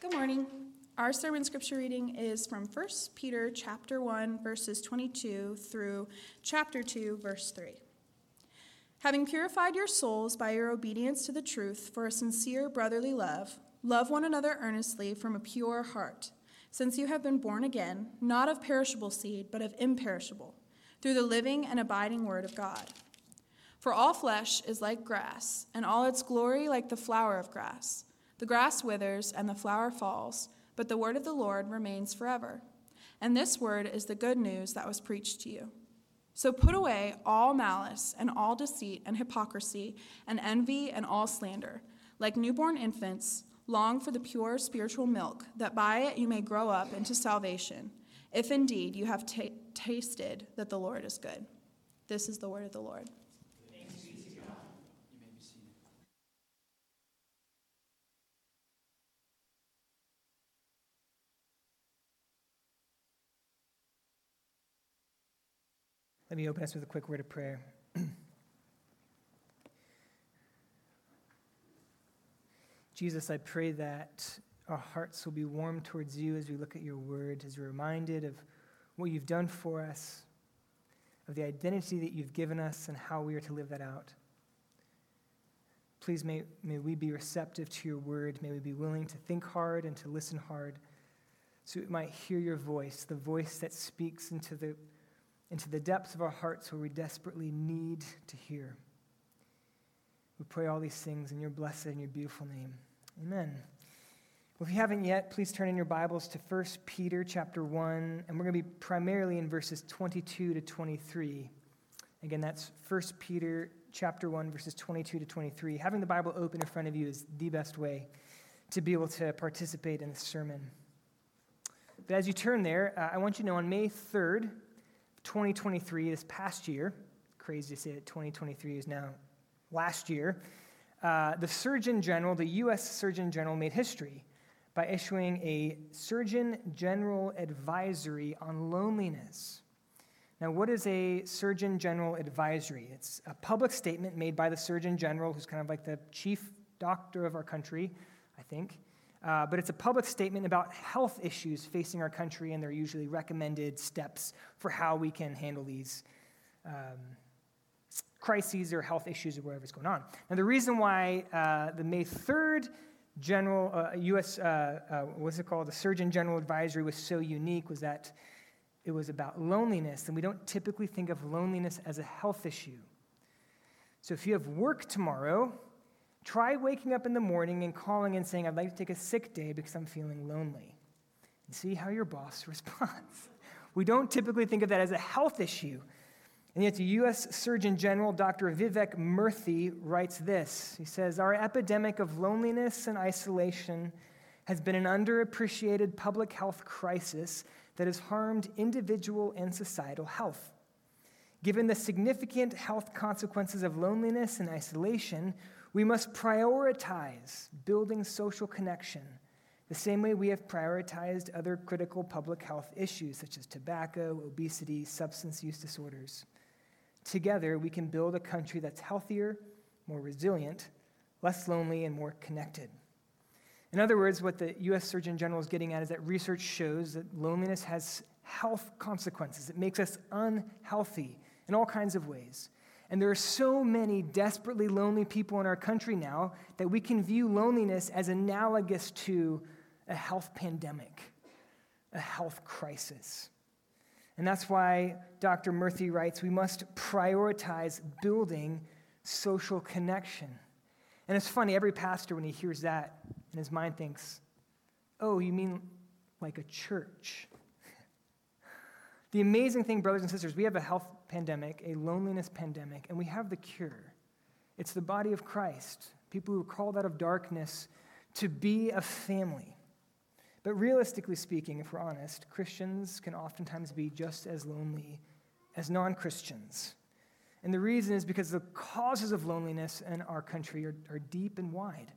Good morning. Our sermon scripture reading is from 1 Peter chapter 1 verses 22 through chapter 2 verse 3. Having purified your souls by your obedience to the truth for a sincere brotherly love, love one another earnestly from a pure heart, since you have been born again, not of perishable seed, but of imperishable, through the living and abiding word of God. For all flesh is like grass, and all its glory like the flower of grass. The grass withers and the flower falls, but the word of the Lord remains forever. And this word is the good news that was preached to you. So put away all malice and all deceit and hypocrisy and envy and all slander. Like newborn infants, long for the pure spiritual milk, that by it you may grow up into salvation, if indeed you have ta- tasted that the Lord is good. This is the word of the Lord. Let me open us with a quick word of prayer. Jesus, I pray that our hearts will be warm towards you as we look at your word, as we're reminded of what you've done for us, of the identity that you've given us, and how we are to live that out. Please, may, may we be receptive to your word. May we be willing to think hard and to listen hard so we might hear your voice, the voice that speaks into the into the depths of our hearts where we desperately need to hear. We pray all these things in your blessed and your beautiful name. Amen. Well, if you haven't yet, please turn in your Bibles to 1 Peter chapter 1, and we're going to be primarily in verses 22 to 23. Again, that's 1 Peter chapter 1, verses 22 to 23. Having the Bible open in front of you is the best way to be able to participate in the sermon. But as you turn there, uh, I want you to know on May 3rd, 2023, this past year, crazy to say that 2023 is now last year, uh, the Surgeon General, the U.S. Surgeon General, made history by issuing a Surgeon General advisory on loneliness. Now, what is a Surgeon General advisory? It's a public statement made by the Surgeon General, who's kind of like the chief doctor of our country, I think. Uh, but it's a public statement about health issues facing our country, and they're usually recommended steps for how we can handle these um, crises or health issues or whatever's going on. And the reason why uh, the May 3rd General, uh, U.S., uh, uh, what's it called, the Surgeon General Advisory was so unique was that it was about loneliness, and we don't typically think of loneliness as a health issue. So if you have work tomorrow, Try waking up in the morning and calling and saying, I'd like to take a sick day because I'm feeling lonely. And see how your boss responds. We don't typically think of that as a health issue. And yet, the U.S. Surgeon General, Dr. Vivek Murthy, writes this He says, Our epidemic of loneliness and isolation has been an underappreciated public health crisis that has harmed individual and societal health. Given the significant health consequences of loneliness and isolation, we must prioritize building social connection the same way we have prioritized other critical public health issues such as tobacco, obesity, substance use disorders. Together, we can build a country that's healthier, more resilient, less lonely, and more connected. In other words, what the US Surgeon General is getting at is that research shows that loneliness has health consequences. It makes us unhealthy in all kinds of ways. And there are so many desperately lonely people in our country now that we can view loneliness as analogous to a health pandemic, a health crisis. And that's why Dr. Murthy writes we must prioritize building social connection. And it's funny, every pastor, when he hears that in his mind, thinks, oh, you mean like a church? The amazing thing, brothers and sisters, we have a health pandemic, a loneliness pandemic, and we have the cure. It's the body of Christ, people who are called out of darkness to be a family. But realistically speaking, if we're honest, Christians can oftentimes be just as lonely as non Christians. And the reason is because the causes of loneliness in our country are, are deep and wide.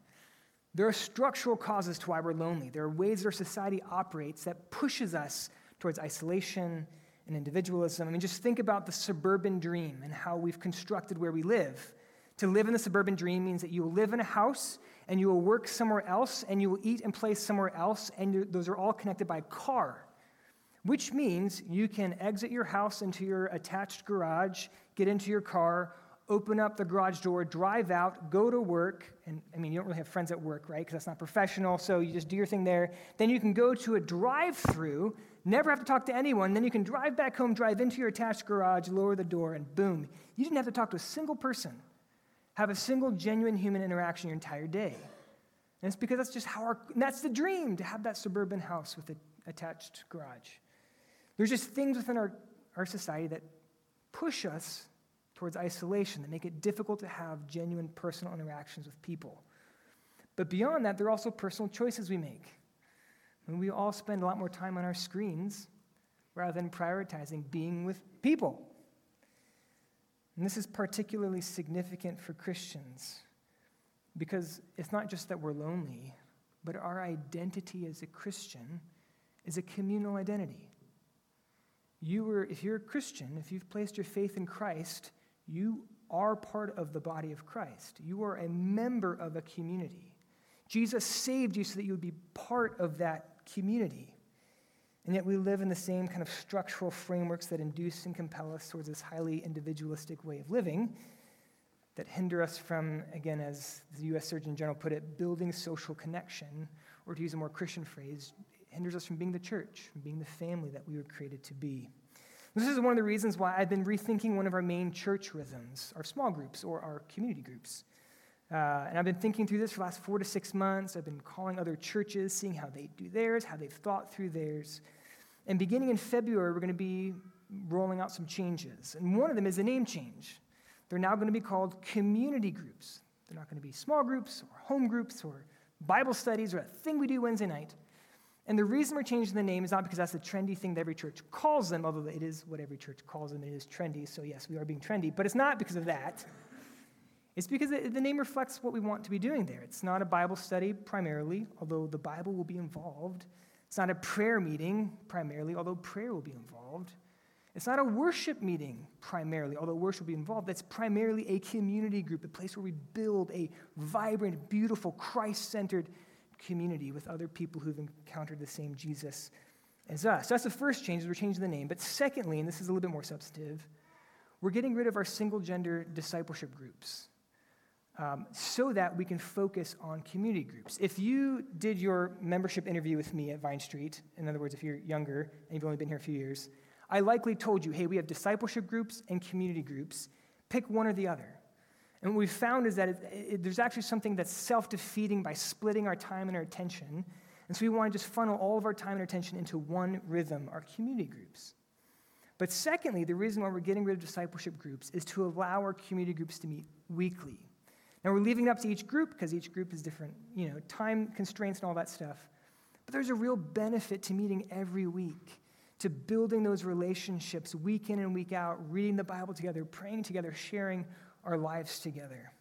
There are structural causes to why we're lonely. There are ways our society operates that pushes us towards isolation and individualism. I mean, just think about the suburban dream and how we've constructed where we live. To live in the suburban dream means that you will live in a house and you will work somewhere else and you will eat and play somewhere else, and those are all connected by car, which means you can exit your house into your attached garage, get into your car, open up the garage door, drive out, go to work. And I mean, you don't really have friends at work, right? Because that's not professional. So you just do your thing there. Then you can go to a drive through, never have to talk to anyone. Then you can drive back home, drive into your attached garage, lower the door, and boom, you didn't have to talk to a single person have a single genuine human interaction your entire day. And it's because that's just how our, that's the dream to have that suburban house with an attached garage. There's just things within our, our society that push us towards isolation, that make it difficult to have genuine personal interactions with people. But beyond that, there are also personal choices we make. And we all spend a lot more time on our screens rather than prioritizing being with people. And this is particularly significant for Christians because it's not just that we're lonely, but our identity as a Christian is a communal identity. You were, if you're a Christian, if you've placed your faith in Christ, you are part of the body of Christ. You are a member of a community. Jesus saved you so that you would be part of that community. And yet we live in the same kind of structural frameworks that induce and compel us towards this highly individualistic way of living that hinder us from, again, as the U.S. Surgeon General put it, building social connection, or to use a more Christian phrase, hinders us from being the church, from being the family that we were created to be. This is one of the reasons why I've been rethinking one of our main church rhythms, our small groups or our community groups. Uh, and I've been thinking through this for the last four to six months. I've been calling other churches, seeing how they do theirs, how they've thought through theirs. And beginning in February, we're going to be rolling out some changes. And one of them is a name change. They're now going to be called community groups. They're not going to be small groups or home groups or Bible studies or a thing we do Wednesday night. And the reason we're changing the name is not because that's the trendy thing that every church calls them, although it is what every church calls them. It is trendy, so yes, we are being trendy. But it's not because of that. It's because the name reflects what we want to be doing there. It's not a Bible study primarily, although the Bible will be involved. It's not a prayer meeting primarily, although prayer will be involved. It's not a worship meeting primarily, although worship will be involved. It's primarily a community group, a place where we build a vibrant, beautiful, Christ centered community with other people who've encountered the same Jesus as us. So that's the first change, is we're changing the name. But secondly, and this is a little bit more substantive, we're getting rid of our single gender discipleship groups um, so that we can focus on community groups. If you did your membership interview with me at Vine Street, in other words, if you're younger and you've only been here a few years, I likely told you, hey, we have discipleship groups and community groups. Pick one or the other. And what we've found is that it, it, there's actually something that's self defeating by splitting our time and our attention. And so we want to just funnel all of our time and attention into one rhythm, our community groups. But secondly, the reason why we're getting rid of discipleship groups is to allow our community groups to meet weekly. Now, we're leaving it up to each group because each group is different, you know, time constraints and all that stuff. But there's a real benefit to meeting every week, to building those relationships week in and week out, reading the Bible together, praying together, sharing our lives together.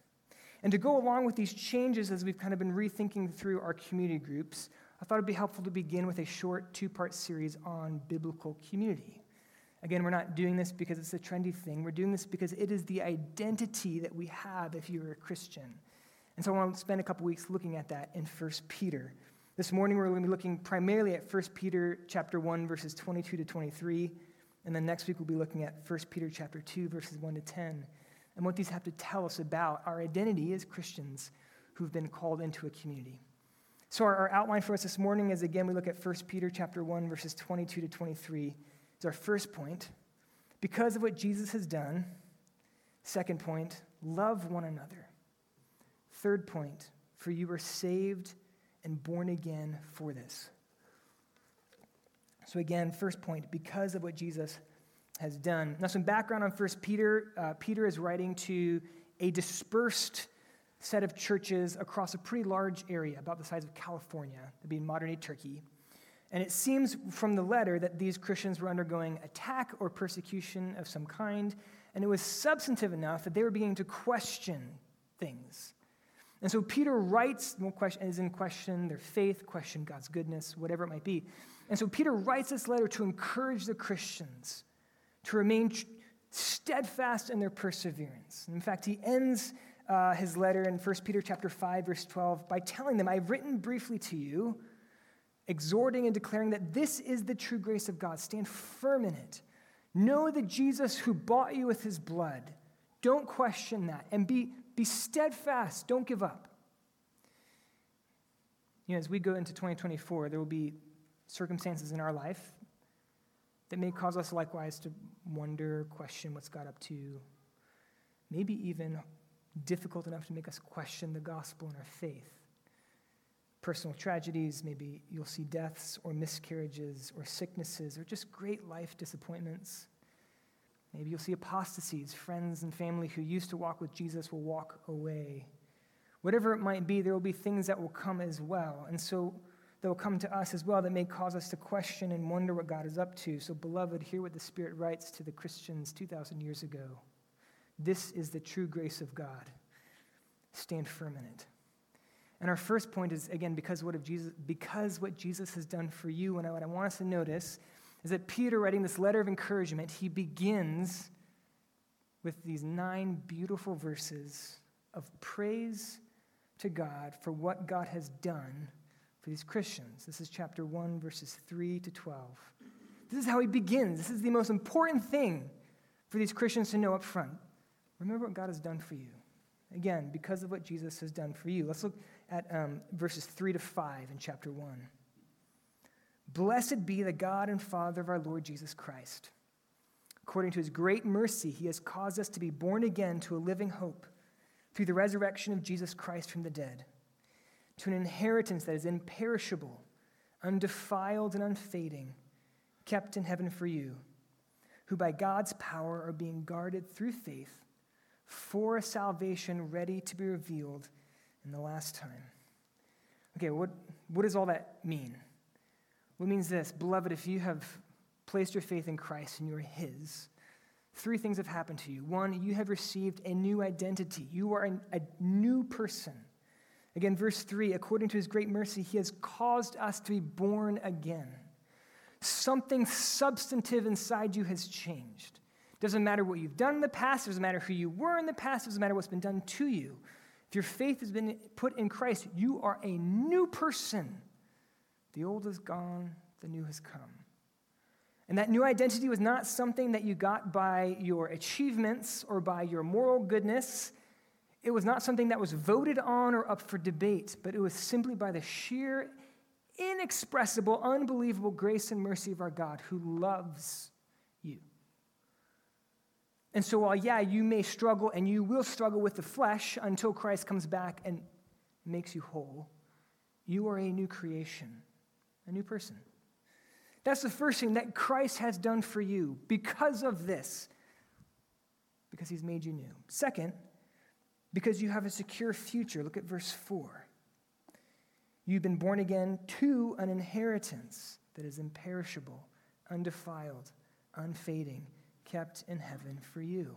And to go along with these changes as we've kind of been rethinking through our community groups, I thought it'd be helpful to begin with a short two part series on biblical community. Again, we're not doing this because it's a trendy thing. We're doing this because it is the identity that we have if you're a Christian. And so I want to spend a couple weeks looking at that in 1 Peter. This morning we're going to be looking primarily at 1 Peter chapter 1 verses 22 to 23, and then next week we'll be looking at 1 Peter chapter 2 verses 1 to 10 and what these have to tell us about our identity as Christians who've been called into a community. So our, our outline for us this morning is again we look at 1 Peter chapter 1 verses 22 to 23 is our first point. Because of what Jesus has done. Second point, love one another. Third point, for you are saved and born again for this. So, again, first point, because of what Jesus has done. Now, some background on First Peter. Uh, Peter is writing to a dispersed set of churches across a pretty large area, about the size of California, that'd be modern day Turkey. And it seems from the letter that these Christians were undergoing attack or persecution of some kind, and it was substantive enough that they were beginning to question things. And so Peter writes, is in question their faith, question God's goodness, whatever it might be. And so Peter writes this letter to encourage the Christians to remain steadfast in their perseverance. in fact, he ends uh, his letter in 1 Peter chapter 5, verse 12, by telling them, I've written briefly to you, exhorting and declaring that this is the true grace of God. Stand firm in it. Know that Jesus who bought you with his blood. Don't question that. And be, be steadfast. Don't give up. You know, as we go into 2024, there will be circumstances in our life that may cause us likewise to wonder, question what's God up to, maybe even difficult enough to make us question the gospel and our faith. Personal tragedies, maybe you'll see deaths or miscarriages or sicknesses or just great life disappointments. Maybe you'll see apostasies, friends and family who used to walk with Jesus will walk away. Whatever it might be, there will be things that will come as well. And so that will come to us as well that may cause us to question and wonder what God is up to. So, beloved, hear what the Spirit writes to the Christians 2,000 years ago. This is the true grace of God. Stand firm in it. And our first point is again because what Jesus because what Jesus has done for you and what I want us to notice is that Peter writing this letter of encouragement he begins with these nine beautiful verses of praise to God for what God has done for these Christians. This is chapter 1 verses 3 to 12. This is how he begins. This is the most important thing for these Christians to know up front. Remember what God has done for you. Again, because of what Jesus has done for you. Let's look at um, verses 3 to 5 in chapter 1. Blessed be the God and Father of our Lord Jesus Christ. According to his great mercy, he has caused us to be born again to a living hope through the resurrection of Jesus Christ from the dead, to an inheritance that is imperishable, undefiled, and unfading, kept in heaven for you, who by God's power are being guarded through faith for salvation ready to be revealed in the last time. Okay, what, what does all that mean? Well, it means this Beloved, if you have placed your faith in Christ and you're His, three things have happened to you. One, you have received a new identity, you are an, a new person. Again, verse 3 according to His great mercy, He has caused us to be born again. Something substantive inside you has changed. Doesn't matter what you've done in the past, doesn't matter who you were in the past, doesn't matter what's been done to you. If your faith has been put in Christ, you are a new person. The old is gone, the new has come. And that new identity was not something that you got by your achievements or by your moral goodness. It was not something that was voted on or up for debate, but it was simply by the sheer, inexpressible, unbelievable grace and mercy of our God who loves. And so, while, yeah, you may struggle and you will struggle with the flesh until Christ comes back and makes you whole, you are a new creation, a new person. That's the first thing that Christ has done for you because of this, because he's made you new. Second, because you have a secure future. Look at verse 4. You've been born again to an inheritance that is imperishable, undefiled, unfading kept in heaven for you.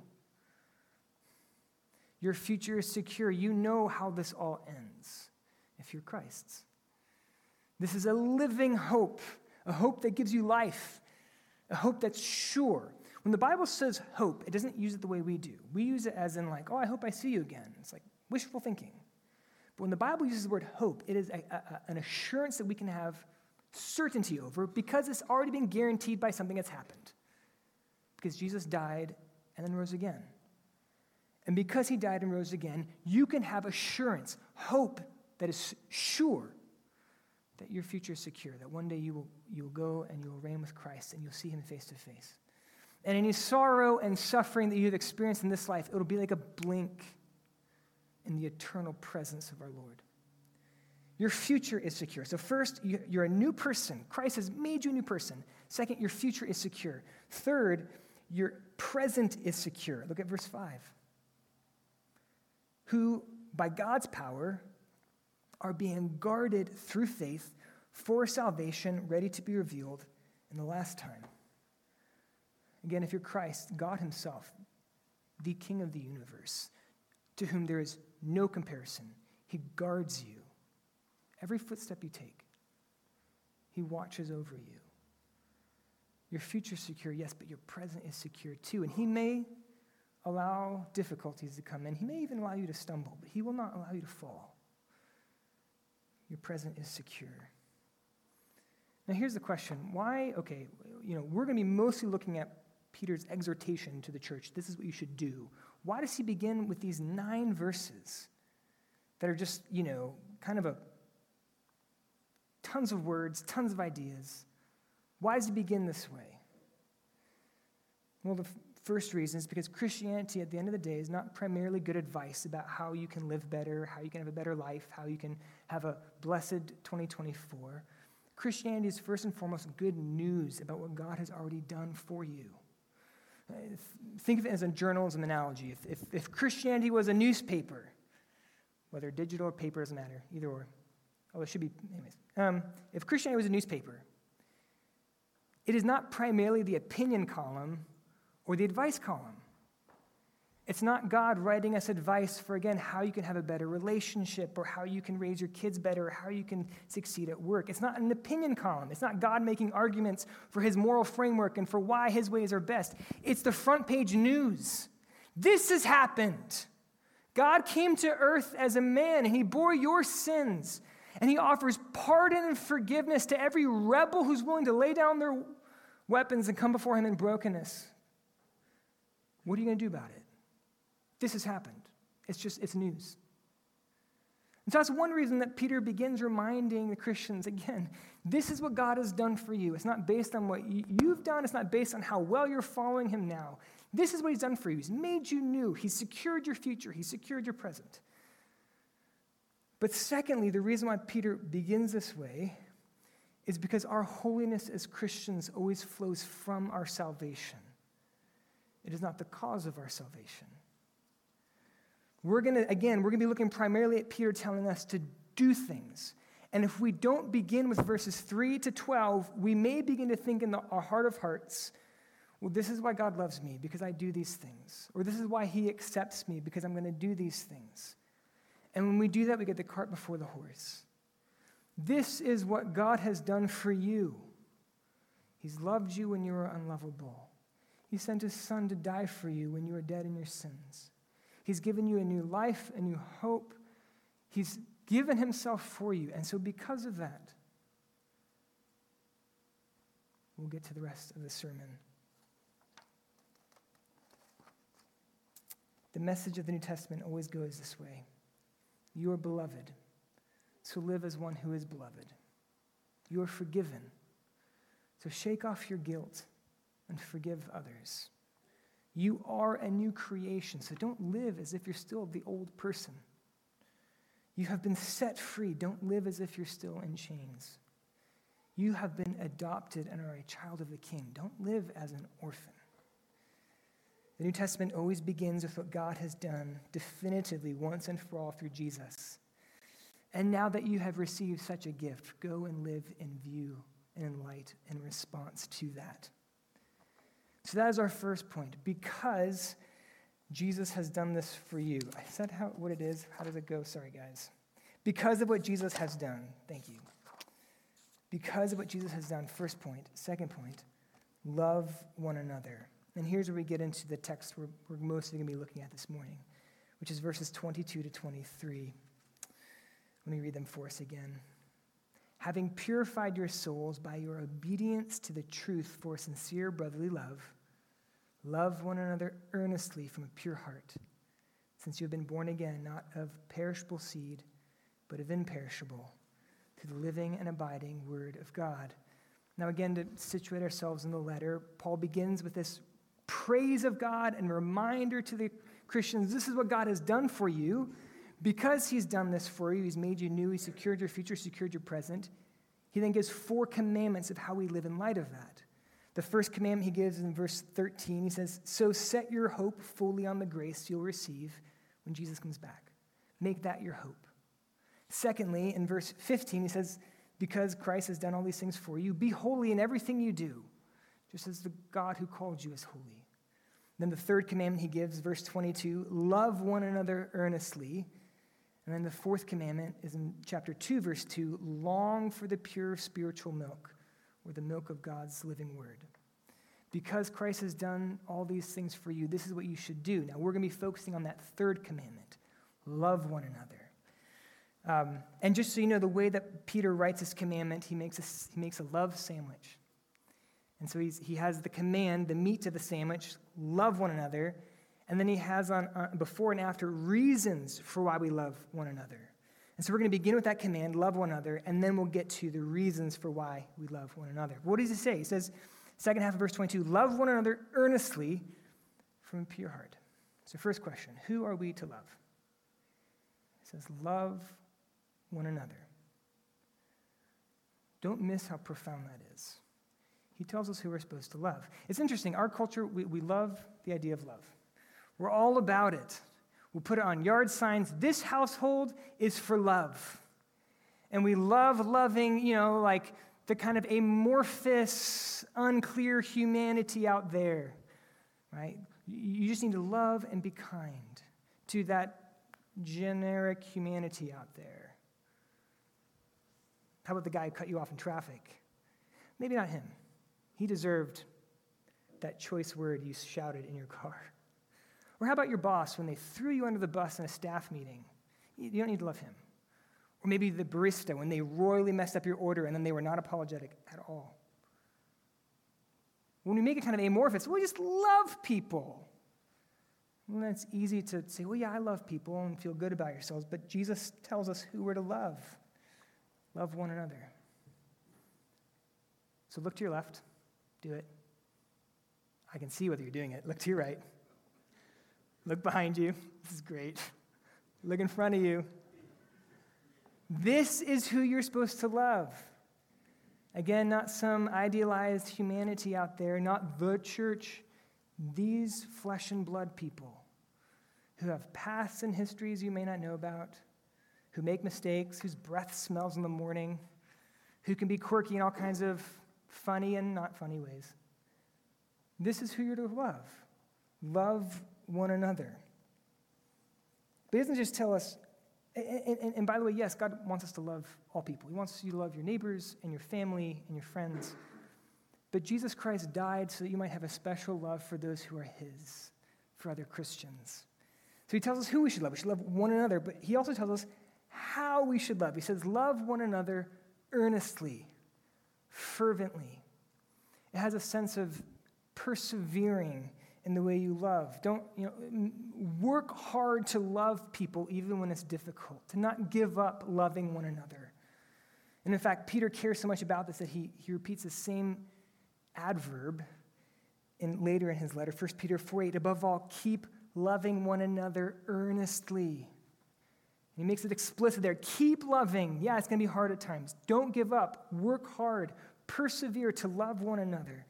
Your future is secure. You know how this all ends if you're Christ's. This is a living hope, a hope that gives you life, a hope that's sure. When the Bible says hope, it doesn't use it the way we do. We use it as in, like, oh, I hope I see you again. It's like wishful thinking. But when the Bible uses the word hope, it is a, a, an assurance that we can have certainty over because it's already been guaranteed by something that's happened because Jesus died and then rose again. And because he died and rose again, you can have assurance, hope that is sure that your future is secure, that one day you will, you will go and you will reign with Christ and you'll see him face to face. And any sorrow and suffering that you've experienced in this life, it'll be like a blink in the eternal presence of our Lord. Your future is secure. So, first, you're a new person. Christ has made you a new person. Second, your future is secure. Third, your present is secure. Look at verse 5. Who, by God's power, are being guarded through faith for salvation ready to be revealed in the last time. Again, if you're Christ, God Himself, the King of the universe, to whom there is no comparison, He guards you. Every footstep you take, He watches over you. Your future secure, yes, but your present is secure too. And He may allow difficulties to come in. He may even allow you to stumble, but He will not allow you to fall. Your present is secure. Now, here's the question why, okay, you know, we're going to be mostly looking at Peter's exhortation to the church. This is what you should do. Why does he begin with these nine verses that are just, you know, kind of a tons of words, tons of ideas? Why does it begin this way? Well, the first reason is because Christianity, at the end of the day, is not primarily good advice about how you can live better, how you can have a better life, how you can have a blessed 2024. Christianity is first and foremost good news about what God has already done for you. Uh, think of it as a journalism analogy. If, if, if Christianity was a newspaper, whether digital or paper doesn't matter, either or. Oh, it should be, anyways. Um, if Christianity was a newspaper, it is not primarily the opinion column or the advice column. It's not God writing us advice for, again, how you can have a better relationship or how you can raise your kids better or how you can succeed at work. It's not an opinion column. It's not God making arguments for his moral framework and for why his ways are best. It's the front page news. This has happened. God came to earth as a man and he bore your sins and he offers pardon and forgiveness to every rebel who's willing to lay down their weapons and come before him in brokenness. What are you going to do about it? This has happened. It's just, it's news. And so that's one reason that Peter begins reminding the Christians again this is what God has done for you. It's not based on what you've done, it's not based on how well you're following Him now. This is what He's done for you. He's made you new, He's secured your future, He's secured your present. But secondly, the reason why Peter begins this way is because our holiness as Christians always flows from our salvation. It is not the cause of our salvation. We're going to, again, we're going to be looking primarily at Peter telling us to do things. And if we don't begin with verses 3 to 12, we may begin to think in the, our heart of hearts, well, this is why God loves me, because I do these things. Or this is why he accepts me, because I'm going to do these things. And when we do that, we get the cart before the horse. This is what God has done for you. He's loved you when you were unlovable. He sent his son to die for you when you were dead in your sins. He's given you a new life, a new hope. He's given himself for you. And so, because of that, we'll get to the rest of the sermon. The message of the New Testament always goes this way You are beloved, so live as one who is beloved. You are forgiven, so shake off your guilt and forgive others. You are a new creation, so don't live as if you're still the old person. You have been set free. Don't live as if you're still in chains. You have been adopted and are a child of the king. Don't live as an orphan. The New Testament always begins with what God has done definitively once and for all through Jesus. And now that you have received such a gift, go and live in view and in light in response to that. So that is our first point. Because Jesus has done this for you. Is that how, what it is? How does it go? Sorry, guys. Because of what Jesus has done. Thank you. Because of what Jesus has done. First point. Second point. Love one another. And here's where we get into the text we're, we're mostly going to be looking at this morning, which is verses 22 to 23. Let me read them for us again having purified your souls by your obedience to the truth for sincere brotherly love, love one another earnestly from a pure heart, since you have been born again, not of perishable seed, but of imperishable, through the living and abiding Word of God. Now, again, to situate ourselves in the letter, Paul begins with this praise of God and reminder to the Christians this is what God has done for you. Because he's done this for you, he's made you new, he's secured your future, secured your present, he then gives four commandments of how we live in light of that. The first commandment he gives in verse 13, he says, So set your hope fully on the grace you'll receive when Jesus comes back. Make that your hope. Secondly, in verse 15, he says, Because Christ has done all these things for you, be holy in everything you do, just as the God who called you is holy. Then the third commandment he gives, verse 22, love one another earnestly and then the fourth commandment is in chapter 2, verse 2 long for the pure spiritual milk, or the milk of God's living word. because Christ has done all these things for you, this is what you should do. Now, we're going to be focusing on that third commandment love one another. Um, and just so you know, the way that Peter writes this commandment, he makes a, he makes a love sandwich. And so he's, he has the command, the meat of the sandwich, love one another. And then he has on, on before and after reasons for why we love one another. And so we're going to begin with that command, love one another, and then we'll get to the reasons for why we love one another. What does he say? He says, Second half of verse 22 love one another earnestly from a pure heart. So, first question who are we to love? He says, love one another. Don't miss how profound that is. He tells us who we're supposed to love. It's interesting. Our culture, we, we love the idea of love. We're all about it. We'll put it on yard signs. This household is for love. And we love loving, you know, like the kind of amorphous, unclear humanity out there, right? You just need to love and be kind to that generic humanity out there. How about the guy who cut you off in traffic? Maybe not him. He deserved that choice word you shouted in your car. Or how about your boss when they threw you under the bus in a staff meeting? You don't need to love him. Or maybe the barista when they royally messed up your order and then they were not apologetic at all. When we make it kind of amorphous, we just love people. And it's easy to say, well, yeah, I love people and feel good about yourselves, but Jesus tells us who we're to love. Love one another. So look to your left, do it. I can see whether you're doing it. Look to your right. Look behind you. This is great. Look in front of you. This is who you're supposed to love. Again, not some idealized humanity out there, not the church. These flesh and blood people who have pasts and histories you may not know about, who make mistakes, whose breath smells in the morning, who can be quirky in all kinds of funny and not funny ways. This is who you're to love. Love one another. But he doesn't just tell us and, and, and, by the way, yes, God wants us to love all people. He wants you to love your neighbors and your family and your friends. But Jesus Christ died so that you might have a special love for those who are His, for other Christians. So He tells us who we should love. We should love one another, but He also tells us how we should love. He says, Love one another earnestly, fervently. It has a sense of persevering in the way you love. Don't, you know, work hard to love people even when it's difficult, to not give up loving one another. And in fact, Peter cares so much about this that he, he repeats the same adverb in, later in his letter, 1 Peter 4 8. Above all, keep loving one another earnestly. He makes it explicit there. Keep loving. Yeah, it's going to be hard at times. Don't give up. Work hard. Persevere to love one another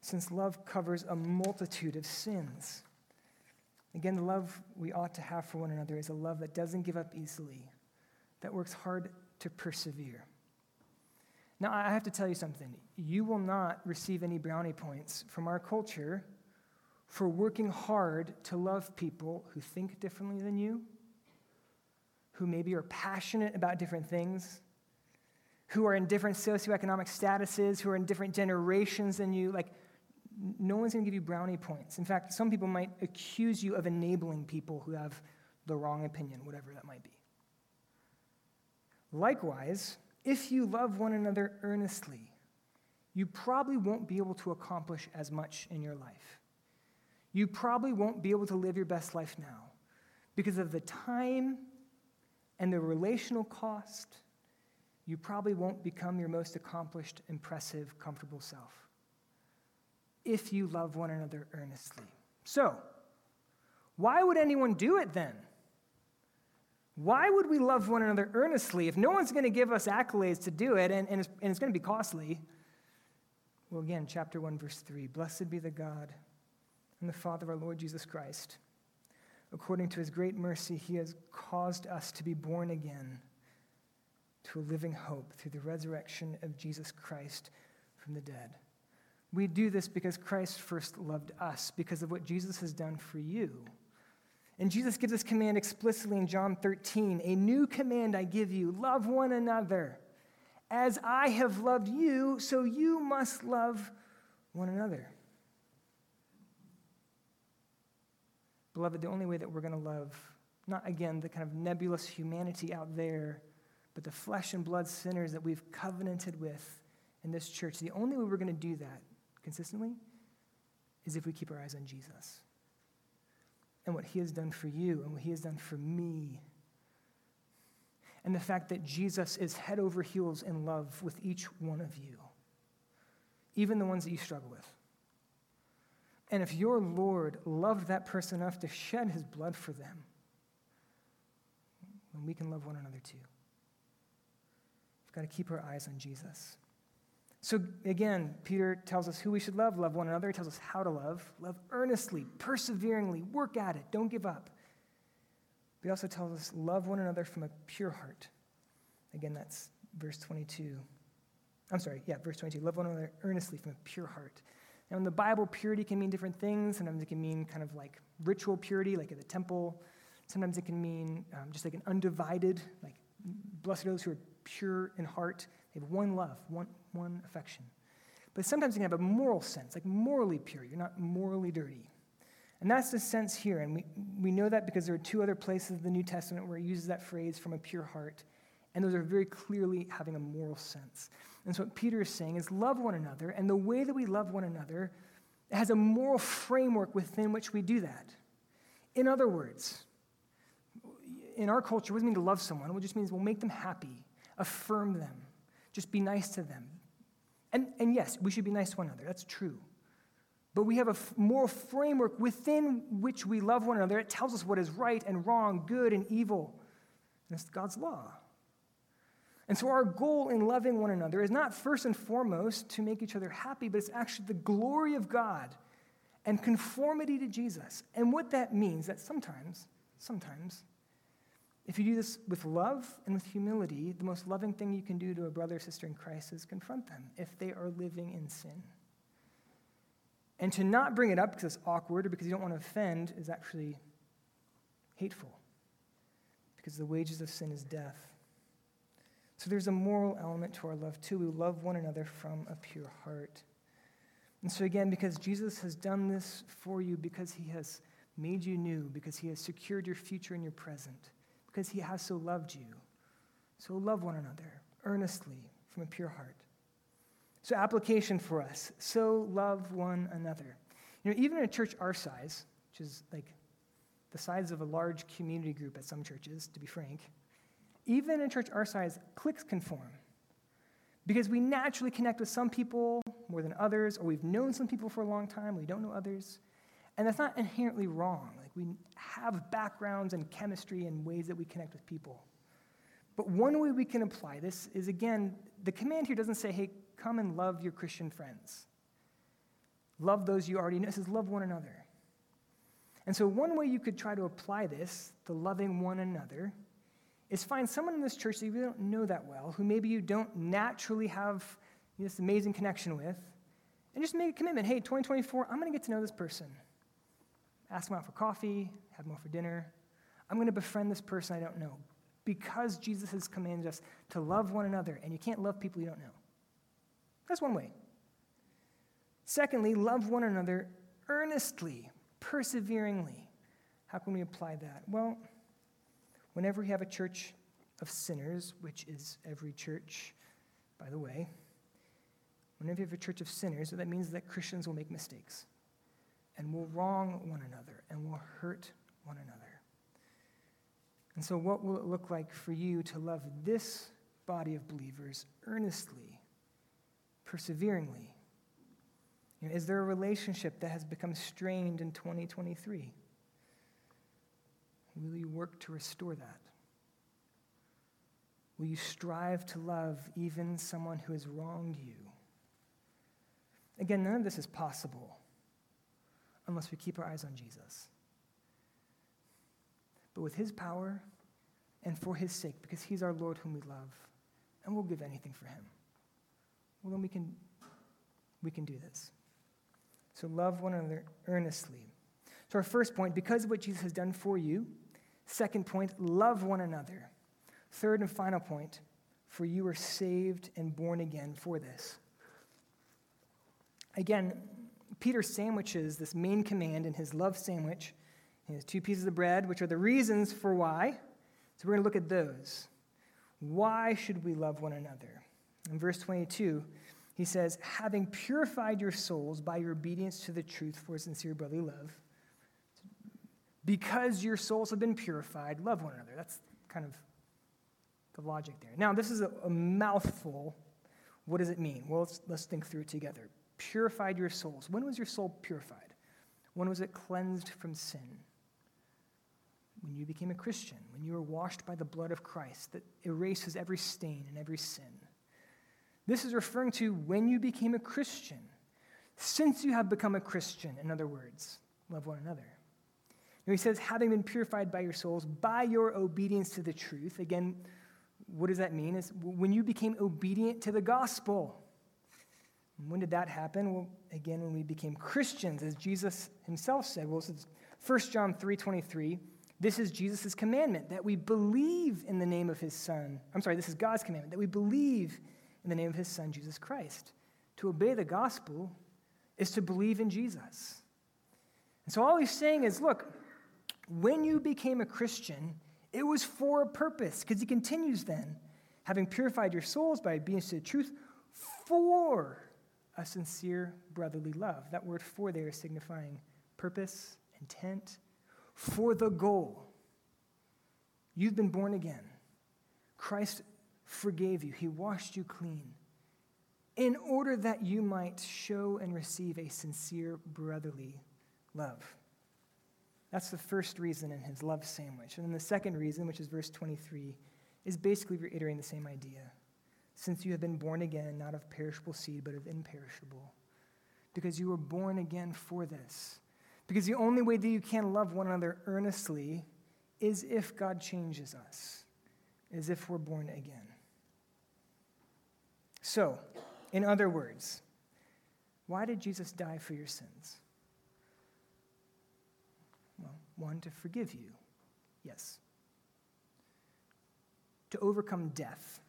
since love covers a multitude of sins. Again, the love we ought to have for one another is a love that doesn't give up easily, that works hard to persevere. Now, I have to tell you something. You will not receive any brownie points from our culture for working hard to love people who think differently than you, who maybe are passionate about different things, who are in different socioeconomic statuses, who are in different generations than you. Like, no one's going to give you brownie points. In fact, some people might accuse you of enabling people who have the wrong opinion, whatever that might be. Likewise, if you love one another earnestly, you probably won't be able to accomplish as much in your life. You probably won't be able to live your best life now because of the time and the relational cost. You probably won't become your most accomplished, impressive, comfortable self if you love one another earnestly. So, why would anyone do it then? Why would we love one another earnestly if no one's going to give us accolades to do it and, and, it's, and it's going to be costly? Well, again, chapter 1, verse 3 Blessed be the God and the Father of our Lord Jesus Christ. According to his great mercy, he has caused us to be born again to a living hope through the resurrection of Jesus Christ from the dead we do this because Christ first loved us, because of what Jesus has done for you. And Jesus gives this command explicitly in John 13 A new command I give you love one another. As I have loved you, so you must love one another. Beloved, the only way that we're going to love, not again the kind of nebulous humanity out there, but the flesh and blood sinners that we've covenanted with in this church, the only way we're going to do that consistently is if we keep our eyes on Jesus and what he has done for you and what he has done for me. And the fact that Jesus is head over heels in love with each one of you, even the ones that you struggle with. And if your Lord loved that person enough to shed his blood for them, then we can love one another too. We've got to keep our eyes on Jesus. So again, Peter tells us who we should love, love one another. He tells us how to love, love earnestly, perseveringly, work at it, don't give up. But he also tells us love one another from a pure heart. Again, that's verse 22. I'm sorry, yeah, verse 22. Love one another earnestly from a pure heart. Now, in the Bible, purity can mean different things. Sometimes it can mean kind of like ritual purity, like at the temple. Sometimes it can mean um, just like an undivided, like blessed are those who are pure in heart. They have one love, one, one affection. But sometimes it can have a moral sense, like morally pure. You're not morally dirty. And that's the sense here. And we, we know that because there are two other places in the New Testament where it uses that phrase from a pure heart. And those are very clearly having a moral sense. And so what Peter is saying is love one another. And the way that we love one another has a moral framework within which we do that. In other words, in our culture, what does it mean to love someone? Well, it just means we'll make them happy, affirm them, just be nice to them. And, and yes, we should be nice to one another. That's true. But we have a f- moral framework within which we love one another. It tells us what is right and wrong, good and evil. And God's law. And so, our goal in loving one another is not first and foremost to make each other happy, but it's actually the glory of God and conformity to Jesus. And what that means that sometimes, sometimes, if you do this with love and with humility, the most loving thing you can do to a brother or sister in Christ is confront them if they are living in sin. And to not bring it up because it's awkward or because you don't want to offend is actually hateful. Because the wages of sin is death. So there's a moral element to our love too. We love one another from a pure heart. And so, again, because Jesus has done this for you, because he has made you new, because he has secured your future and your present because he has so loved you. So love one another earnestly from a pure heart. So, application for us. So love one another. You know, even in a church our size, which is like the size of a large community group at some churches, to be frank, even in a church our size, cliques can form. Because we naturally connect with some people more than others, or we've known some people for a long time, we don't know others. And that's not inherently wrong. Like we have backgrounds and chemistry and ways that we connect with people. But one way we can apply this is again, the command here doesn't say, hey, come and love your Christian friends. Love those you already know. It says, love one another. And so, one way you could try to apply this, the loving one another, is find someone in this church that you don't know that well, who maybe you don't naturally have this amazing connection with, and just make a commitment. Hey, 2024, I'm going to get to know this person ask them out for coffee, have them for dinner. I'm going to befriend this person I don't know because Jesus has commanded us to love one another, and you can't love people you don't know. That's one way. Secondly, love one another earnestly, perseveringly. How can we apply that? Well, whenever we have a church of sinners, which is every church, by the way, whenever you have a church of sinners, that means that Christians will make mistakes and will wrong one another and will hurt one another. And so, what will it look like for you to love this body of believers earnestly, perseveringly? You know, is there a relationship that has become strained in 2023? Will you work to restore that? Will you strive to love even someone who has wronged you? Again, none of this is possible unless we keep our eyes on Jesus. But with his power and for his sake, because he's our Lord whom we love, and we'll give anything for him, well, then we can, we can do this. So love one another earnestly. So, our first point, because of what Jesus has done for you. Second point, love one another. Third and final point, for you are saved and born again for this. Again, Peter sandwiches this main command in his love sandwich He has two pieces of bread, which are the reasons for why. So we're going to look at those. Why should we love one another? In verse 22, he says, having purified your souls by your obedience to the truth for sincere brotherly love, because your souls have been purified, love one another. That's kind of the logic there. Now, this is a, a mouthful. What does it mean? Well, let's, let's think through it together. Purified your souls. When was your soul purified? When was it cleansed from sin? When you became a Christian, when you were washed by the blood of Christ that erases every stain and every sin. This is referring to when you became a Christian. Since you have become a Christian, in other words, love one another. Now he says, having been purified by your souls by your obedience to the truth. Again, what does that mean? Is when you became obedient to the gospel. when did that happen? Well, again, when we became Christians, as Jesus himself said. Well, is 1 John 3.23. This is Jesus' commandment, that we believe in the name of his Son. I'm sorry, this is God's commandment, that we believe in the name of his Son, Jesus Christ. To obey the gospel is to believe in Jesus. And so all he's saying is look, when you became a Christian, it was for a purpose, because he continues then, having purified your souls by obedience to the truth, for a sincere brotherly love. That word for there is signifying purpose, intent, for the goal. You've been born again. Christ forgave you, He washed you clean in order that you might show and receive a sincere brotherly love. That's the first reason in his love sandwich. And then the second reason, which is verse 23, is basically reiterating the same idea. Since you have been born again, not of perishable seed, but of imperishable. Because you were born again for this. Because the only way that you can love one another earnestly is if God changes us, is if we're born again. So, in other words, why did Jesus die for your sins? One, to forgive you. Yes. To overcome death.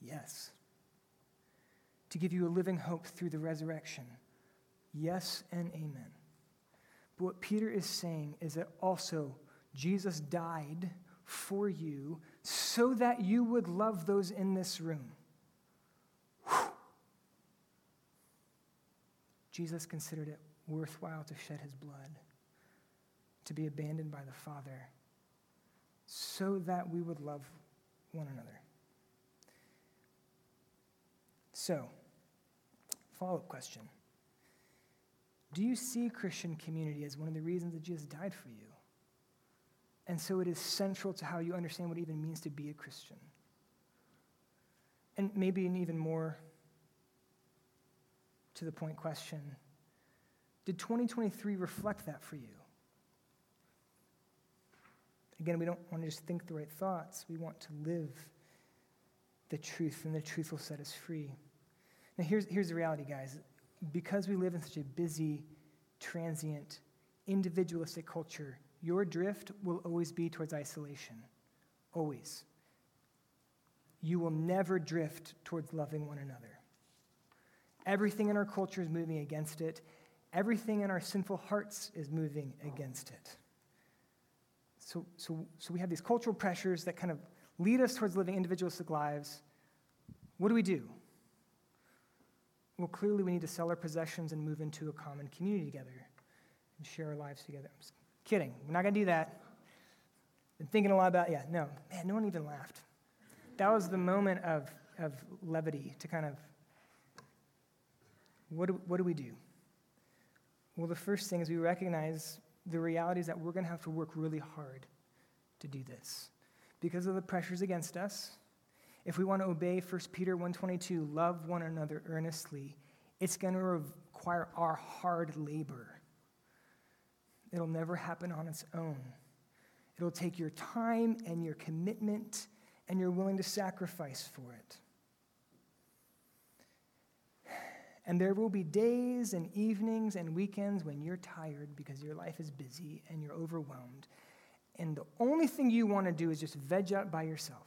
Yes. To give you a living hope through the resurrection. Yes and amen. But what Peter is saying is that also Jesus died for you so that you would love those in this room. Jesus considered it worthwhile to shed his blood, to be abandoned by the Father, so that we would love one another. So, follow up question Do you see Christian community as one of the reasons that Jesus died for you? And so it is central to how you understand what it even means to be a Christian. And maybe an even more to the point question Did 2023 reflect that for you? Again, we don't want to just think the right thoughts, we want to live the truth, and the truth will set us free. Now, here's, here's the reality, guys. Because we live in such a busy, transient, individualistic culture, your drift will always be towards isolation. Always. You will never drift towards loving one another. Everything in our culture is moving against it. Everything in our sinful hearts is moving against it. So, so, so we have these cultural pressures that kind of lead us towards living individualistic lives. What do we do? Well, clearly we need to sell our possessions and move into a common community together and share our lives together. I'm just kidding. We're not going to do that. Been thinking a lot about, yeah, no. Man, no one even laughed. That was the moment of, of levity to kind of what do, what do we do? Well, the first thing is we recognize the reality is that we're going to have to work really hard to do this. Because of the pressures against us, if we want to obey 1 Peter 1:22, love one another earnestly, it's going to require our hard labor. It'll never happen on its own. It'll take your time and your commitment, and you're willing to sacrifice for it. And there will be days and evenings and weekends when you're tired because your life is busy and you're overwhelmed. And the only thing you want to do is just veg out by yourself.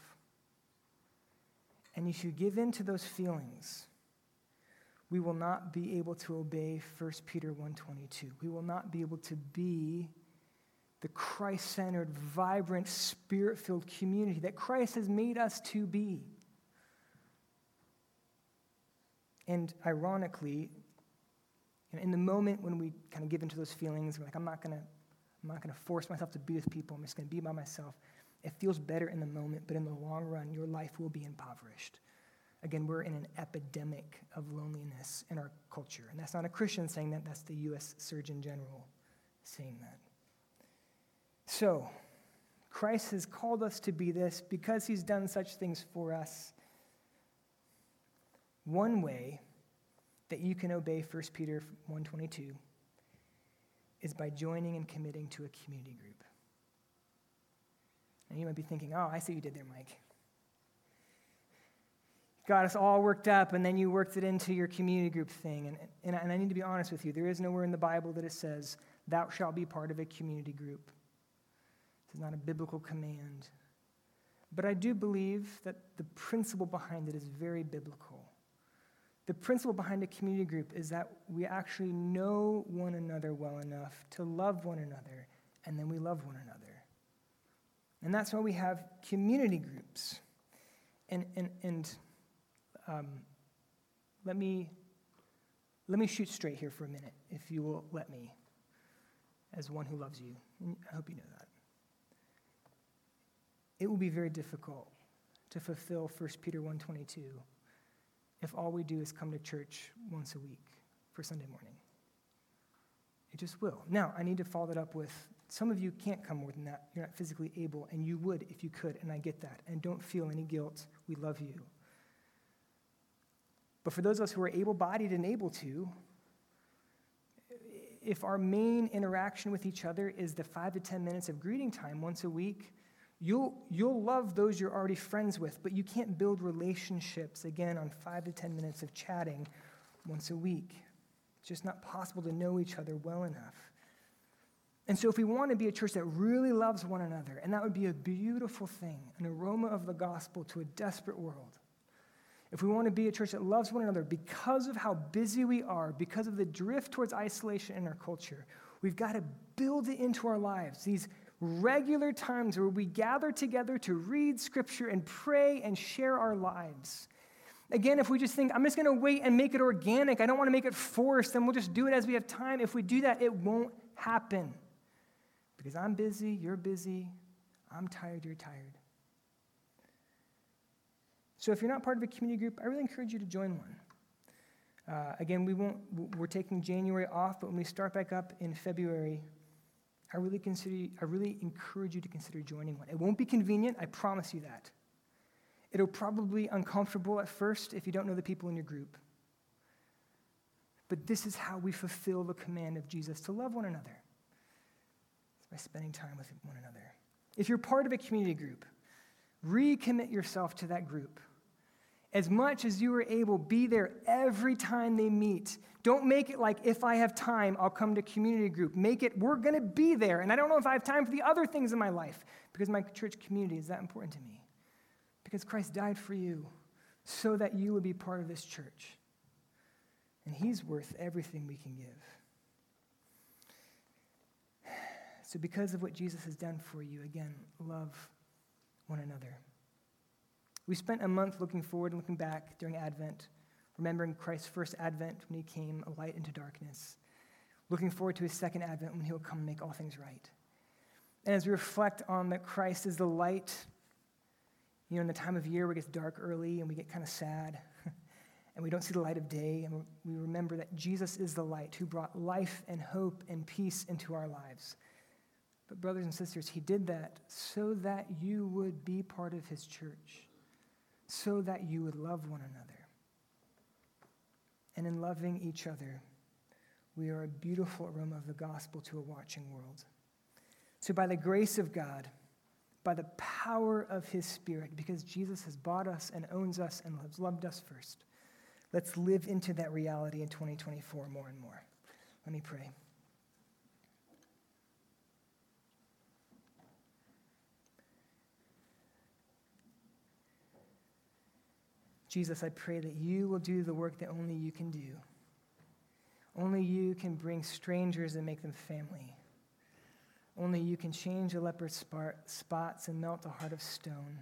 And if you give in to those feelings, we will not be able to obey 1 Peter 1:22. We will not be able to be the Christ centered, vibrant, spirit filled community that Christ has made us to be. And ironically, in the moment when we kind of give into those feelings, we're like, I'm not to. I'm not to force myself to be with people. I'm just to be by myself. It feels better in the moment, but in the long run, your life will be impoverished. Again, we're in an epidemic of loneliness in our culture. And that's not a Christian saying that, that's the U.S. Surgeon General saying that. So, Christ has called us to be this because he's done such things for us. One way that you can obey 1 Peter 1:22 is by joining and committing to a community group. And you might be thinking, "Oh, I see you did there, Mike." got us all worked up, and then you worked it into your community group thing. And, and, and I need to be honest with you there is nowhere in the Bible that it says, Thou shalt be part of a community group. It's not a biblical command. But I do believe that the principle behind it is very biblical. The principle behind a community group is that we actually know one another well enough to love one another, and then we love one another. And that's why we have community groups. And, and, and um, let me let me shoot straight here for a minute, if you will let me, as one who loves you. I hope you know that. It will be very difficult to fulfill 1 Peter 1:22 if all we do is come to church once a week for Sunday morning. It just will. Now, I need to follow that up with some of you can't come more than that. You're not physically able, and you would if you could, and I get that. And don't feel any guilt. We love you. But for those of us who are able bodied and able to, if our main interaction with each other is the five to 10 minutes of greeting time once a week, you'll, you'll love those you're already friends with, but you can't build relationships, again, on five to 10 minutes of chatting once a week. It's just not possible to know each other well enough. And so, if we want to be a church that really loves one another, and that would be a beautiful thing, an aroma of the gospel to a desperate world, if we want to be a church that loves one another because of how busy we are, because of the drift towards isolation in our culture, we've got to build it into our lives. These regular times where we gather together to read scripture and pray and share our lives. Again, if we just think, I'm just going to wait and make it organic, I don't want to make it forced, then we'll just do it as we have time. If we do that, it won't happen. Because I'm busy, you're busy, I'm tired, you're tired. So if you're not part of a community group, I really encourage you to join one. Uh, again, we won't, we're taking January off, but when we start back up in February, I really, consider, I really encourage you to consider joining one. It won't be convenient, I promise you that. It'll probably be uncomfortable at first if you don't know the people in your group. But this is how we fulfill the command of Jesus to love one another. It's by spending time with one another. If you're part of a community group, recommit yourself to that group. As much as you are able, be there every time they meet. Don't make it like, if I have time, I'll come to community group. Make it, we're going to be there. And I don't know if I have time for the other things in my life because my church community is that important to me. Because Christ died for you so that you would be part of this church. And He's worth everything we can give. So, because of what Jesus has done for you, again, love one another. We spent a month looking forward and looking back during Advent, remembering Christ's first Advent when he came a light into darkness, looking forward to his second Advent when he'll come and make all things right. And as we reflect on that Christ is the light, you know, in the time of year where it gets dark early and we get kind of sad and we don't see the light of day, and we remember that Jesus is the light who brought life and hope and peace into our lives. But, brothers and sisters, he did that so that you would be part of his church so that you would love one another. And in loving each other, we are a beautiful aroma of the gospel to a watching world. So, by the grace of God, by the power of his Spirit, because Jesus has bought us and owns us and has loved us first, let's live into that reality in 2024 more and more. Let me pray. Jesus, I pray that you will do the work that only you can do. Only you can bring strangers and make them family. Only you can change a leopard's spots and melt a heart of stone.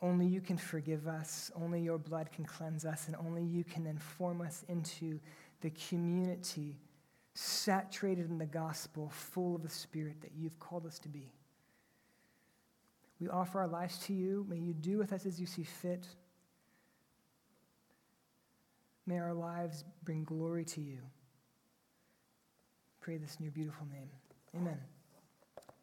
Only you can forgive us. Only your blood can cleanse us. And only you can then form us into the community saturated in the gospel, full of the Spirit that you've called us to be. We offer our lives to you. May you do with us as you see fit. May our lives bring glory to you. Pray this in your beautiful name. Amen.